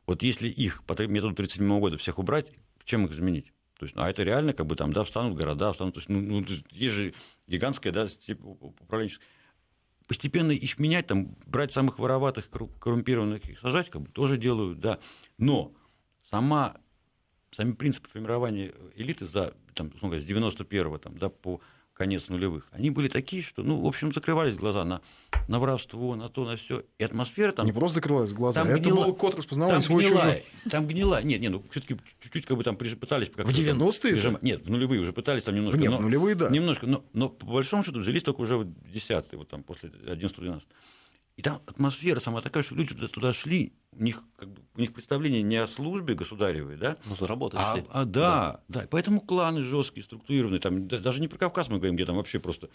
Вот если их по методу 1937 года всех убрать, чем их заменить? То есть, а это реально, как бы там, да, встанут города, встанут, то есть, ну, ну, есть же гигантская, да, управленческая. Постепенно их менять, там, брать самых вороватых, коррумпированных и сажать, как бы тоже делают, да. Но сама, сами принципы формирования элиты за, там, с 91 там, да, по конец нулевых, они были такие, что, ну, в общем, закрывались глаза на, на воровство, на то, на все. И атмосфера там... Не просто закрывались глаза, там это гнила, был код распознавания там гнила, чужой. Там гнила. Нет, нет, ну, все таки чуть-чуть как бы там пытались... Как в 90-е? Прижим... Нет, в нулевые уже пытались там немножко... Нет, но, в нулевые, да. Немножко, но, но по большому счету взялись только уже в 10-е, вот там после 11-12. И там атмосфера сама такая, что люди туда, туда шли, у них, как бы, у них представление не о службе государевой, да? Ну, заработать а, а, да, да, да. Поэтому кланы жесткие, структурированные. Там, даже не про Кавказ мы говорим, где там вообще просто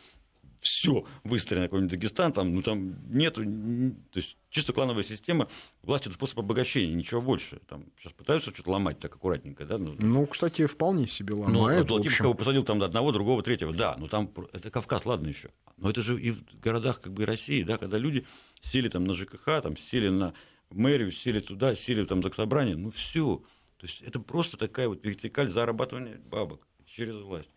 все выстроено, какой-нибудь Дагестан, там, ну, там нету, то есть чисто клановая система, власть это способ обогащения, ничего больше. Там сейчас пытаются что-то ломать так аккуратненько, да? Ну, ну кстати, вполне себе ну, ломают. Ну, типа, кого посадил там одного, другого, третьего, да, но там, это Кавказ, ладно еще. Но это же и в городах как бы России, да, когда люди сели там на ЖКХ, там сели на мэрию, сели туда, сели там за собрание, ну все. То есть это просто такая вот вертикаль зарабатывания бабок через власть.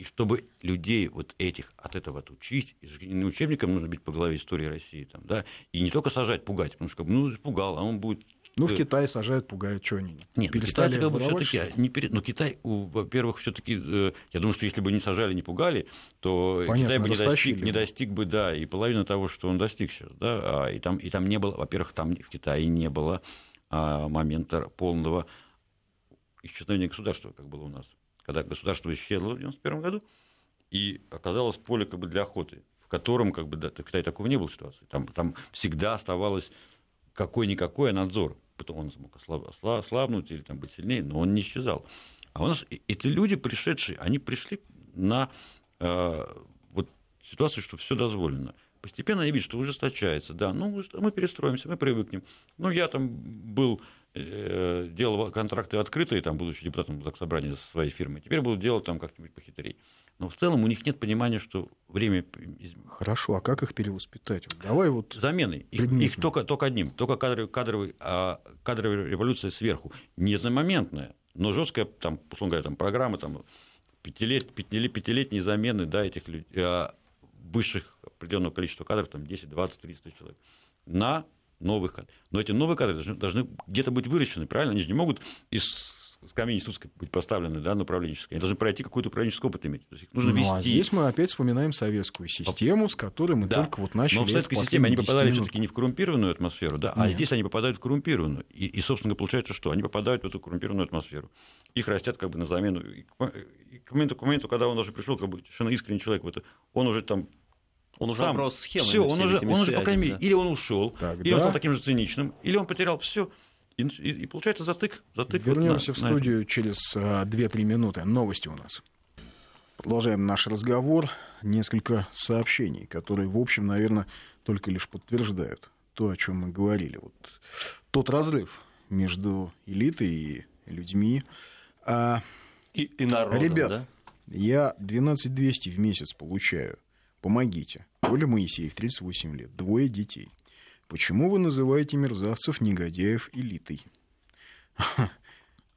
И чтобы людей вот этих от этого отучить, не учебникам нужно бить по голове истории России, там, да, и не только сажать, пугать, потому что, ну, испугал, а он будет ну, в Китае сажают, пугают, что они Нет, ну, китайцы как бы все-таки не пере... Ну, Китай, во-первых, все-таки, э, я думаю, что если бы не сажали, не пугали, то Понятно, Китай бы не достиг, не достиг бы, да, и половины того, что он достиг сейчас, да, а, и там, и там не было, во-первых, там в Китае не было а, момента полного исчезновения государства, как было у нас, когда государство исчезло в 91 году, и оказалось поле как бы для охоты, в котором как бы да, в Китае такого не было ситуации. Там, там всегда оставалось какой-никакой надзор. Потом он смог ослабнуть или там, быть сильнее, но он не исчезал. А у нас эти люди, пришедшие, они пришли на э, вот, ситуацию, что все дозволено. Постепенно они видят, что ужесточается. Да, ну, мы перестроимся, мы привыкнем. Ну, я там был, делал контракты открытые, там, будучи депутатом собрания со своей фирмой. Теперь буду делать там как-нибудь похитрее. Но в целом у них нет понимания, что время... Хорошо, а как их перевоспитать? Давай вот... Замены. Их, их только, только одним. Только кадровый, кадровый, а, кадровая революция сверху. Не одномоментная, но жесткая, там, условно говоря, там, программа, там, пятилет, пятилетние замены да, этих людей, а, высших определенного количества кадров, там 10, 20, 30 человек, на новых кадров. Но эти новые кадры должны, должны где-то быть выращены, правильно? Они же не могут из скамьи институтской быть поставлены, да, на управленческой. Они должны пройти какой-то управленческий опыт иметь. То есть их нужно ну, вести. А здесь мы опять вспоминаем советскую систему, с которой мы да. только вот начали. Но в советской системе они попадали все-таки не в коррумпированную атмосферу, да, а здесь они попадают в коррумпированную. И, и, собственно, получается, что они попадают в эту коррумпированную атмосферу. Их растят как бы на замену. И к моменту, к моменту когда он уже пришел, как бы совершенно искренний человек в это, он уже там он уже оброс схемой. Все, он уже, он уже пока да. или он ушел, Тогда... или он стал таким же циничным, или он потерял все. И, и, и получается затык. затык Вернемся вот на, в студию на через 2-3 минуты. Новости у нас. Продолжаем наш разговор. Несколько сообщений, которые, в общем, наверное, только лишь подтверждают то, о чем мы говорили. Вот тот разрыв между элитой и людьми. А, и, и народом, Ребят, да? я 12 200 в месяц получаю. Помогите. Коля Моисеев, 38 лет, двое детей. Почему вы называете мерзавцев, негодяев элитой?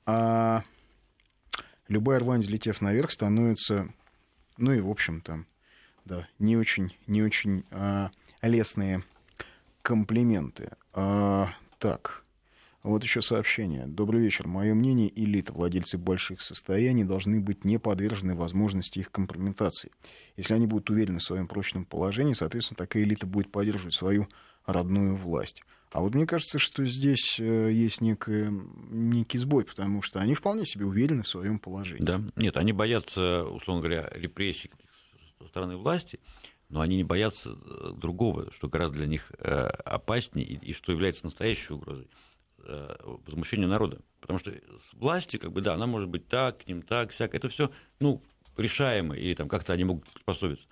А любая рвань, взлетев наверх, становится, ну и, в общем-то, да, не очень, не очень а, лестные комплименты. А, так, вот еще сообщение. Добрый вечер. Мое мнение, элита, владельцы больших состояний, должны быть не подвержены возможности их компрометации. Если они будут уверены в своем прочном положении, соответственно, такая элита будет поддерживать свою родную власть. А вот мне кажется, что здесь э, есть некий, некий сбой, потому что они вполне себе уверены в своем положении. Да, нет, они боятся, условно говоря, репрессий со стороны власти, но они не боятся э, другого, что гораздо для них э, опаснее и, и что является настоящей угрозой возмущения народа. Потому что власти, как бы, да, она может быть так, к ним так, всяк. Это все, ну, решаемо, или там как-то они могут приспособиться.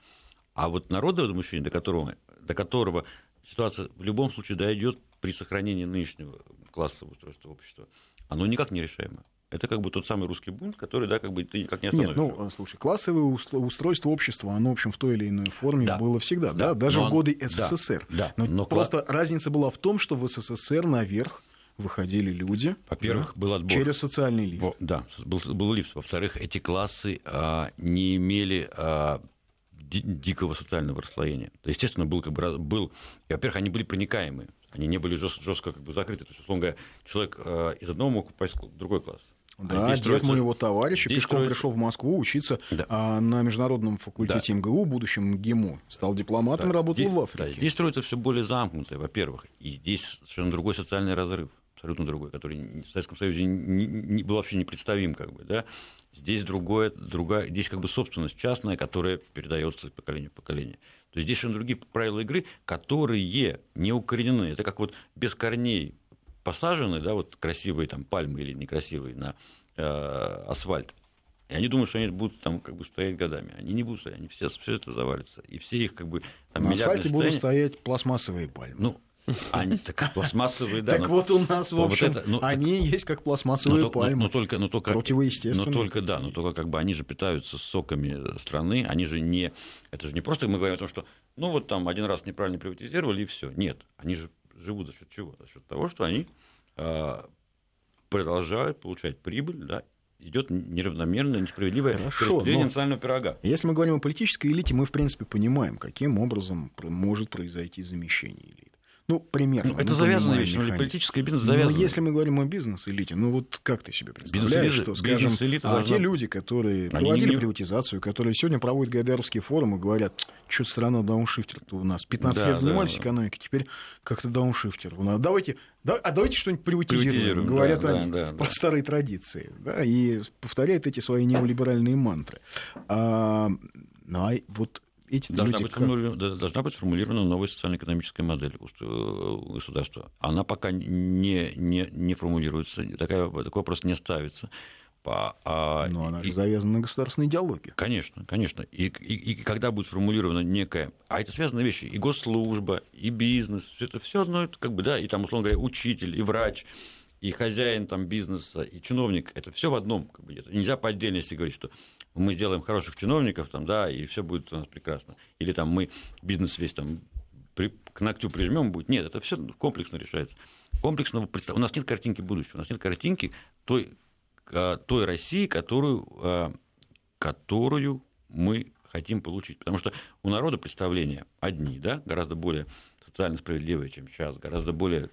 А вот народное возмущение, до которого, до которого ситуация в любом случае дойдет при сохранении нынешнего классового устройства общества, оно никак не решаемо. Это как бы тот самый русский бунт, который, да, как бы ты никак не остановишь. Нет, ну, слушай, классовое устройство общества, оно, в общем, в той или иной форме да. было всегда, да, да даже но в годы СССР. Да, но, но просто кла... разница была в том, что в СССР наверх выходили люди. Во-первых, да, был отбор. Через социальный лифт. Во, да, был, был лифт. Во-вторых, эти классы а, не имели а, дикого социального расслоения. То, естественно, был, как бы, был, во-первых, они были проникаемые, они не были жестко, жестко как бы закрыты. То есть, условно говоря, человек э, из одного мог попасть в другой класс. Да, а дед строится... моего товарища здесь пешком строится... пришел в Москву учиться да. а, на международном факультете да. МГУ, будущем ГИМУ. Стал дипломатом да. работал здесь, в Африке. Да, здесь строится все более замкнутое, во-первых. И здесь совершенно другой социальный разрыв абсолютно другой, который в Советском Союзе не, не, был вообще непредставим, как бы, да. Здесь другое, другая, здесь как бы собственность частная, которая передается из поколения в поколение. То есть здесь совершенно другие правила игры, которые не укоренены. Это как вот без корней посажены, да, вот красивые там пальмы или некрасивые на э, асфальт. И они думают, что они будут там как бы стоять годами. Они не будут стоять, они все, все это завалится. И все их как бы там, На асфальте будут стоять пластмассовые пальмы. Ну, они так пластмассовые, да. Так вот у нас, в общем, ну, они есть как пластмассовые пальмы. Но только, но только, противоестественные. Но только, да, но только как бы они же питаются соками страны, они же не, это же не просто мы говорим о том, что, ну вот там один раз неправильно приватизировали и все. Нет, они же живут за счет чего? За счет того, что они а, продолжают получать прибыль, да, идет неравномерное, несправедливое Хорошо, распределение национального пирога. Если мы говорим о политической элите, мы, в принципе, понимаем, каким образом может произойти замещение элиты. Ну, примерно. Ну, это завязанная вещь, ну, политический бизнес завязан. Но если мы говорим о бизнес-элите, ну вот как ты себе представляешь, что, скажем, а те люди, которые Они проводили не... приватизацию, которые сегодня проводят гайдаровские форумы, говорят, что страна дауншифтер-то у нас, 15 да, лет занимались да, экономикой, теперь как-то дауншифтер. У нас. Давайте, да, а давайте что-нибудь приватизируем, приватизируем говорят да, они, да, да, по да. старой традиции, да, и повторяют эти свои неолиберальные мантры. А, ну, а вот эти должна, быть формулирована, должна быть сформулирована новая социально-экономическая модель государства. Она пока не, не, не формулируется, такая, такой вопрос не ставится. По, а, Но она и, же завязана на государственной идеологии. Конечно, конечно. И, и, и когда будет сформулирована некая... А это связанные вещи. И госслужба, и бизнес. Все это все одно, это как бы, да, и там, условно говоря, учитель, и врач, и хозяин там, бизнеса, и чиновник. Это все в одном. Как бы, нельзя по отдельности говорить, что мы сделаем хороших чиновников, там, да, и все будет у нас прекрасно. Или там мы бизнес весь там при, к ногтю прижмем будет. Нет, это все комплексно решается. Комплексно У нас нет картинки будущего, у нас нет картинки той, той России, которую, а, которую мы хотим получить. Потому что у народа представления одни, да, гораздо более социально справедливые, чем сейчас, гораздо более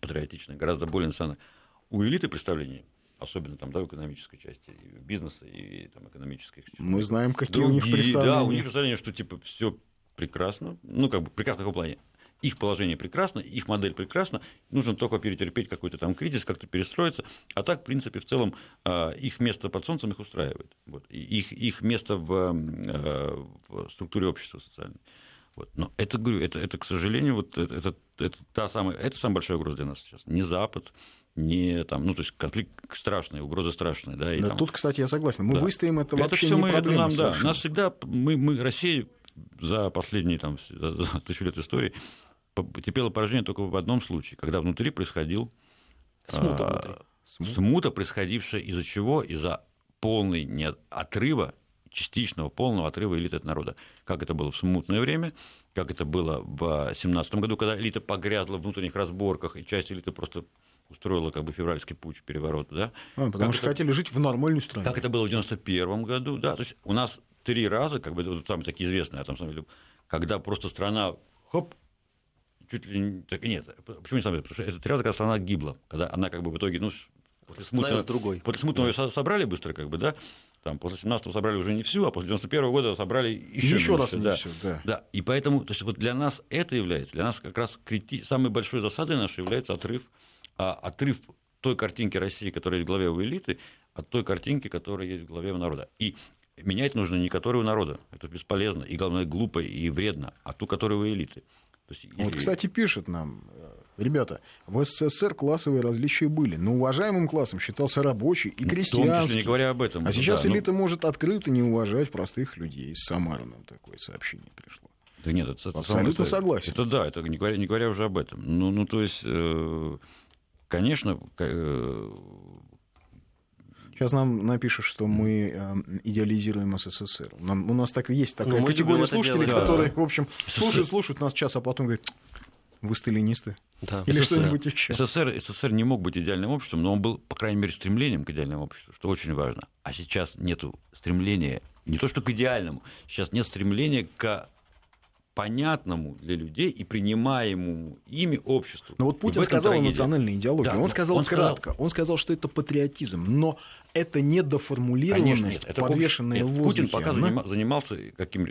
патриотичные, гораздо более национальные. У элиты представления особенно там, да, в экономической части бизнеса и там, экономической. Мы знаем, какие Другие, у них представления. Да, у них представление, что типа все прекрасно, ну, как бы прекрасно в каком плане? их положение прекрасно, их модель прекрасна, нужно только перетерпеть какой-то там кризис, как-то перестроиться, а так, в принципе, в целом а, их место под солнцем их устраивает, вот. их, их место в, а, в структуре общества социальной. Вот. Но это, говорю, это, это, к сожалению, вот это, это, это, та самая, это самая большая угроза для нас сейчас. Не Запад, не там, ну, то есть конфликт страшный, угра страшная. Да, и да там... тут, кстати, я согласен. Мы да. выстоим, это, это вообще все не мы, проблема. Это нам, да, нас всегда, мы, мы, Россия за последние там, за, за тысячу лет истории потерпела поражение только в одном случае, когда внутри происходил смута, а, внутри. смута происходившая из-за чего? Из-за полной отрыва, частичного полного отрыва элиты от народа. Как это было в смутное время, как это было в 17 году, когда элита погрязла в внутренних разборках, и часть элиты просто устроила как бы февральский путь, переворот, да? А, потому как что это, хотели жить в нормальной стране. Как это было в 91 году, да, то есть у нас три раза, как бы там такие известные, а там, когда просто страна, хоп, чуть ли не... Так, нет, почему не самое? Потому что это три раза, когда страна гибла, когда она как бы в итоге, ну, после смутного, другой. После смутного ее собрали быстро, как бы, да, там, после 17-го собрали уже не всю, а после 91 -го года собрали еще, еще раз да. всю, да. да. И поэтому, то есть вот для нас это является, для нас как раз крити... самой большой засадой нашей является отрыв, а, отрыв той картинки России, которая есть в голове у элиты, от той картинки, которая есть в голове у народа. И менять нужно не которую у народа, это бесполезно, и главное, глупо и вредно, а ту, которая у элиты есть, если... Вот, кстати, пишет нам, э, ребята, в СССР классовые различия были, но уважаемым классом считался рабочий и крестьянский. В том числе не говоря об этом. А сейчас да, ну элита но... может открыто не уважать простых людей. Самары нам такое сообщение пришло. Да нет, это, абсолютно это, согласен. Это да, это не говоря, не говоря уже об этом. Ну, ну то есть, э, конечно, э, Сейчас нам напишут, что мы э, идеализируем СССР. Нам, у нас так и есть такая ну, категория слушателей, делать, которые, да. в общем, слушают, слушают нас час, а потом говорят, вы сталинисты. Да. Или что-нибудь еще. СССР, СССР не мог быть идеальным обществом, но он был, по крайней мере, стремлением к идеальному обществу, что очень важно. А сейчас нет стремления не то что к идеальному, сейчас нет стремления к понятному для людей и принимаемому ими обществу. Но вот Путин сказал трагедия. о национальной идеологии. Да, он сказал он кратко. Сказал... Он сказал, что это патриотизм. Но это недоформулированность, это подвешенная в воздухе. Путин пока она... занимался, каким,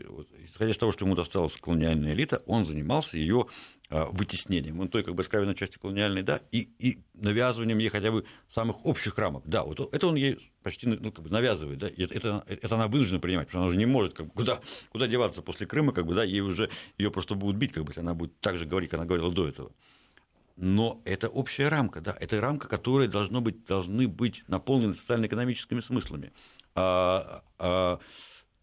исходя из того, что ему досталась колониальная элита, он занимался ее вытеснением, он той как бы откровенной части колониальной, да, и, и навязыванием ей хотя бы самых общих рамок. Да, вот это он ей почти ну, как бы навязывает, да, и это, это, она вынуждена принимать, потому что она уже не может как бы, куда, куда деваться после Крыма, как бы, да, ей уже ее просто будут бить, как бы, она будет так же говорить, как она говорила до этого. Но это общая рамка, да, это рамка, которая должно быть, должны быть наполнены социально-экономическими смыслами, а, а,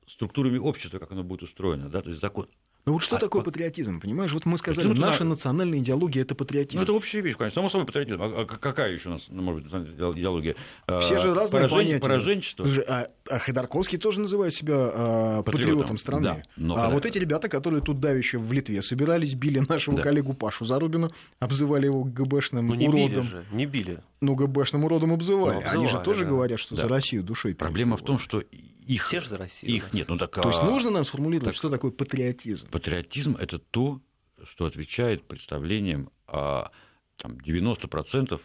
структурами общества, как оно будет устроено, да, то есть закон, ну вот что а, такое патриотизм, понимаешь? Вот мы сказали, наша на... национальная идеология – это патриотизм. Ну это общая вещь, конечно. Само собой патриотизм. А какая еще у нас, ну, может быть, идеология? Все же разные Поражен... понятия. Пораженчество. Слушай, а, а Ходорковский тоже называет себя а, патриотом, патриотом страны. Да, но а когда... вот эти ребята, которые тут давеча в Литве собирались, били нашего да. коллегу Пашу Зарубина, обзывали его ГБшным ну, не уродом. Били же, не били. Ну, ГБшным уродом обзывали. Ну, обзывали Они же тоже да. говорят, что да. за Россию душой Проблема в том, что их, Все же за Россию. Их нет. Ну, так, То есть нужно нам сформулировать, так, что такое патриотизм? Патриотизм – это то, что отвечает представлениям о там, 90%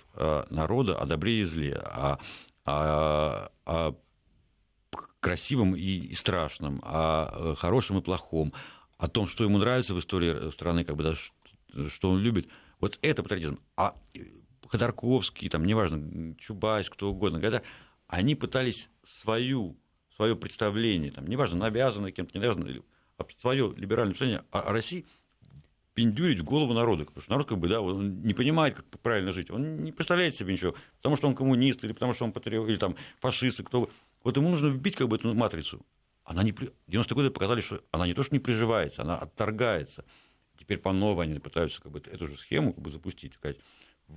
народа о добре и зле, о, о, о красивом и страшном, о хорошем и плохом, о том, что ему нравится в истории страны, как бы, да, что он любит. Вот это патриотизм. А Ходорковский, там, неважно, Чубайс, кто угодно, когда они пытались свою свое представление, там, неважно, навязанное кем-то, не навязанное, свое либеральное представление о России пиндюрить в голову народа. Потому что народ как бы, да, он не понимает, как правильно жить. Он не представляет себе ничего. Потому что он коммунист, или потому что он патриот, или там фашист, или кто Вот ему нужно вбить как бы эту матрицу. Она не... 90-е годы показали, что она не то, что не приживается, она отторгается. Теперь по новой они пытаются как бы, эту же схему как бы, запустить.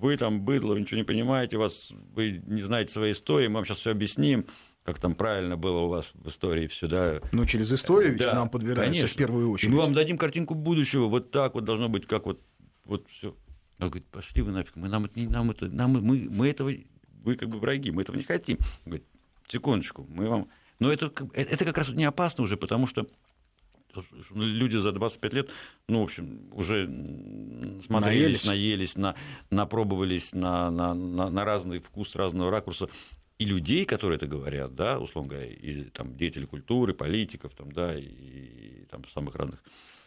Вы там быдло, вы ничего не понимаете, вас, вы не знаете своей истории, мы вам сейчас все объясним как там правильно было у вас в истории все, да. Ну, через историю ведь да, нам подбирается конечно. в первую очередь. мы вам дадим картинку будущего, вот так вот должно быть, как вот, вот все. Он говорит, пошли вы нафиг, мы, нам, нам, это, нам, мы, мы этого, вы как бы враги, мы этого не хотим. Он говорит, секундочку, мы вам... Но это, это как раз не опасно уже, потому что люди за 25 лет, ну, в общем, уже смотрелись, наелись, наелись на, напробовались на, на, на, на разный вкус, разного ракурса и людей, которые это говорят, да, условно говоря, и там, деятелей культуры, политиков, там, да, и, и там, самых разных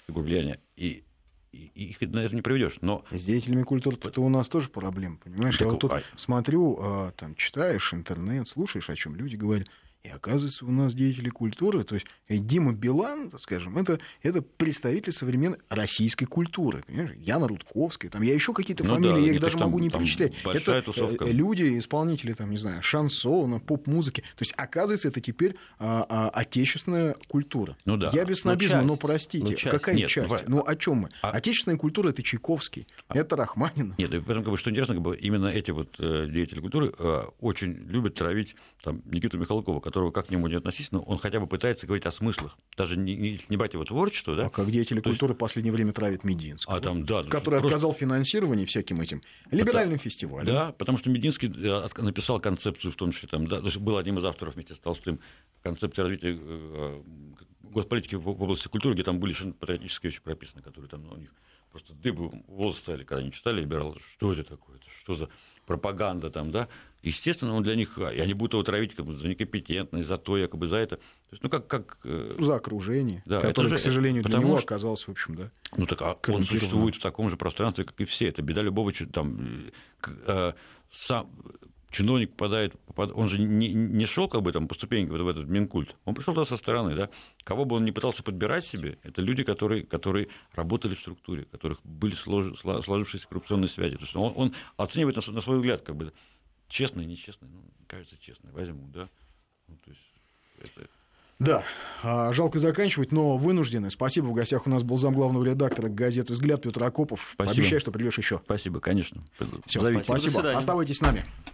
фигур влияния. И, и, их на это не проведешь. Но... С деятелями культуры это у нас тоже проблема, понимаешь? Так, Я вот тут а... смотрю, а, там, читаешь интернет, слушаешь, о чем люди говорят. И оказывается, у нас деятели культуры, то есть э, Дима Билан, скажем, это, это представитель современной российской культуры. Понимаешь? Яна Рудковская, там я еще какие-то ну, фамилии, да, я их даже там, могу не перечислять. Это э, тусовка. люди, исполнители, там, не знаю, шансона, поп-музыки. То есть, оказывается, это теперь а, а, отечественная культура. Ну, да. Я без снобизма, ну, но простите, ну, часть. какая Нет, часть? Ну, ну о чем мы? А... Отечественная культура это Чайковский, а... это Рахманинов. Нет, поэтому, как бы, что интересно, как бы, именно эти вот э, деятели культуры очень любят травить там, Никиту Михалкова, которого как к нему не относись, но он хотя бы пытается говорить о смыслах. Даже не, не, не брать его творчество, да? А как деятели То культуры есть... в последнее время травит Мединского. А там, да. Который просто... отказал финансирование всяким этим либеральным да, фестивалям. Да, потому что Мединский э, написал концепцию, в том числе, там, да, был одним из авторов вместе с Толстым концепции развития э, госполитики в области культуры, где там были совершенно патриотические вещи прописаны, которые там ну, у них просто дыбы волосы стали, когда они читали либералы, что это такое, что за пропаганда там, да, естественно, он для них, и они будут его травить как бы, за некомпетентность, за то, якобы за это. То есть, ну, как, как... Э, за окружение, да, которое, же, к сожалению, для него что... оказалось, в общем, да. Ну, так а он существует в таком же пространстве, как и все. Это беда любого там, э, сам, чиновник попадает, он же не, не шел как бы там по ступеньке в этот Минкульт, он пришел туда со стороны, да, кого бы он не пытался подбирать себе, это люди, которые, которые работали в структуре, у которых были слож, сложившиеся коррупционные связи, то есть он, он оценивает на, на свой взгляд, как бы, честный, нечестный, ну, кажется, честный, возьму, да, ну, то есть это... Да, а, жалко заканчивать, но вынуждены. Спасибо. В гостях у нас был замглавного редактора газеты «Взгляд» Петр Акопов. Спасибо. Обещаю, что придешь еще. Спасибо, конечно. Все, спасибо. спасибо. Оставайтесь с нами.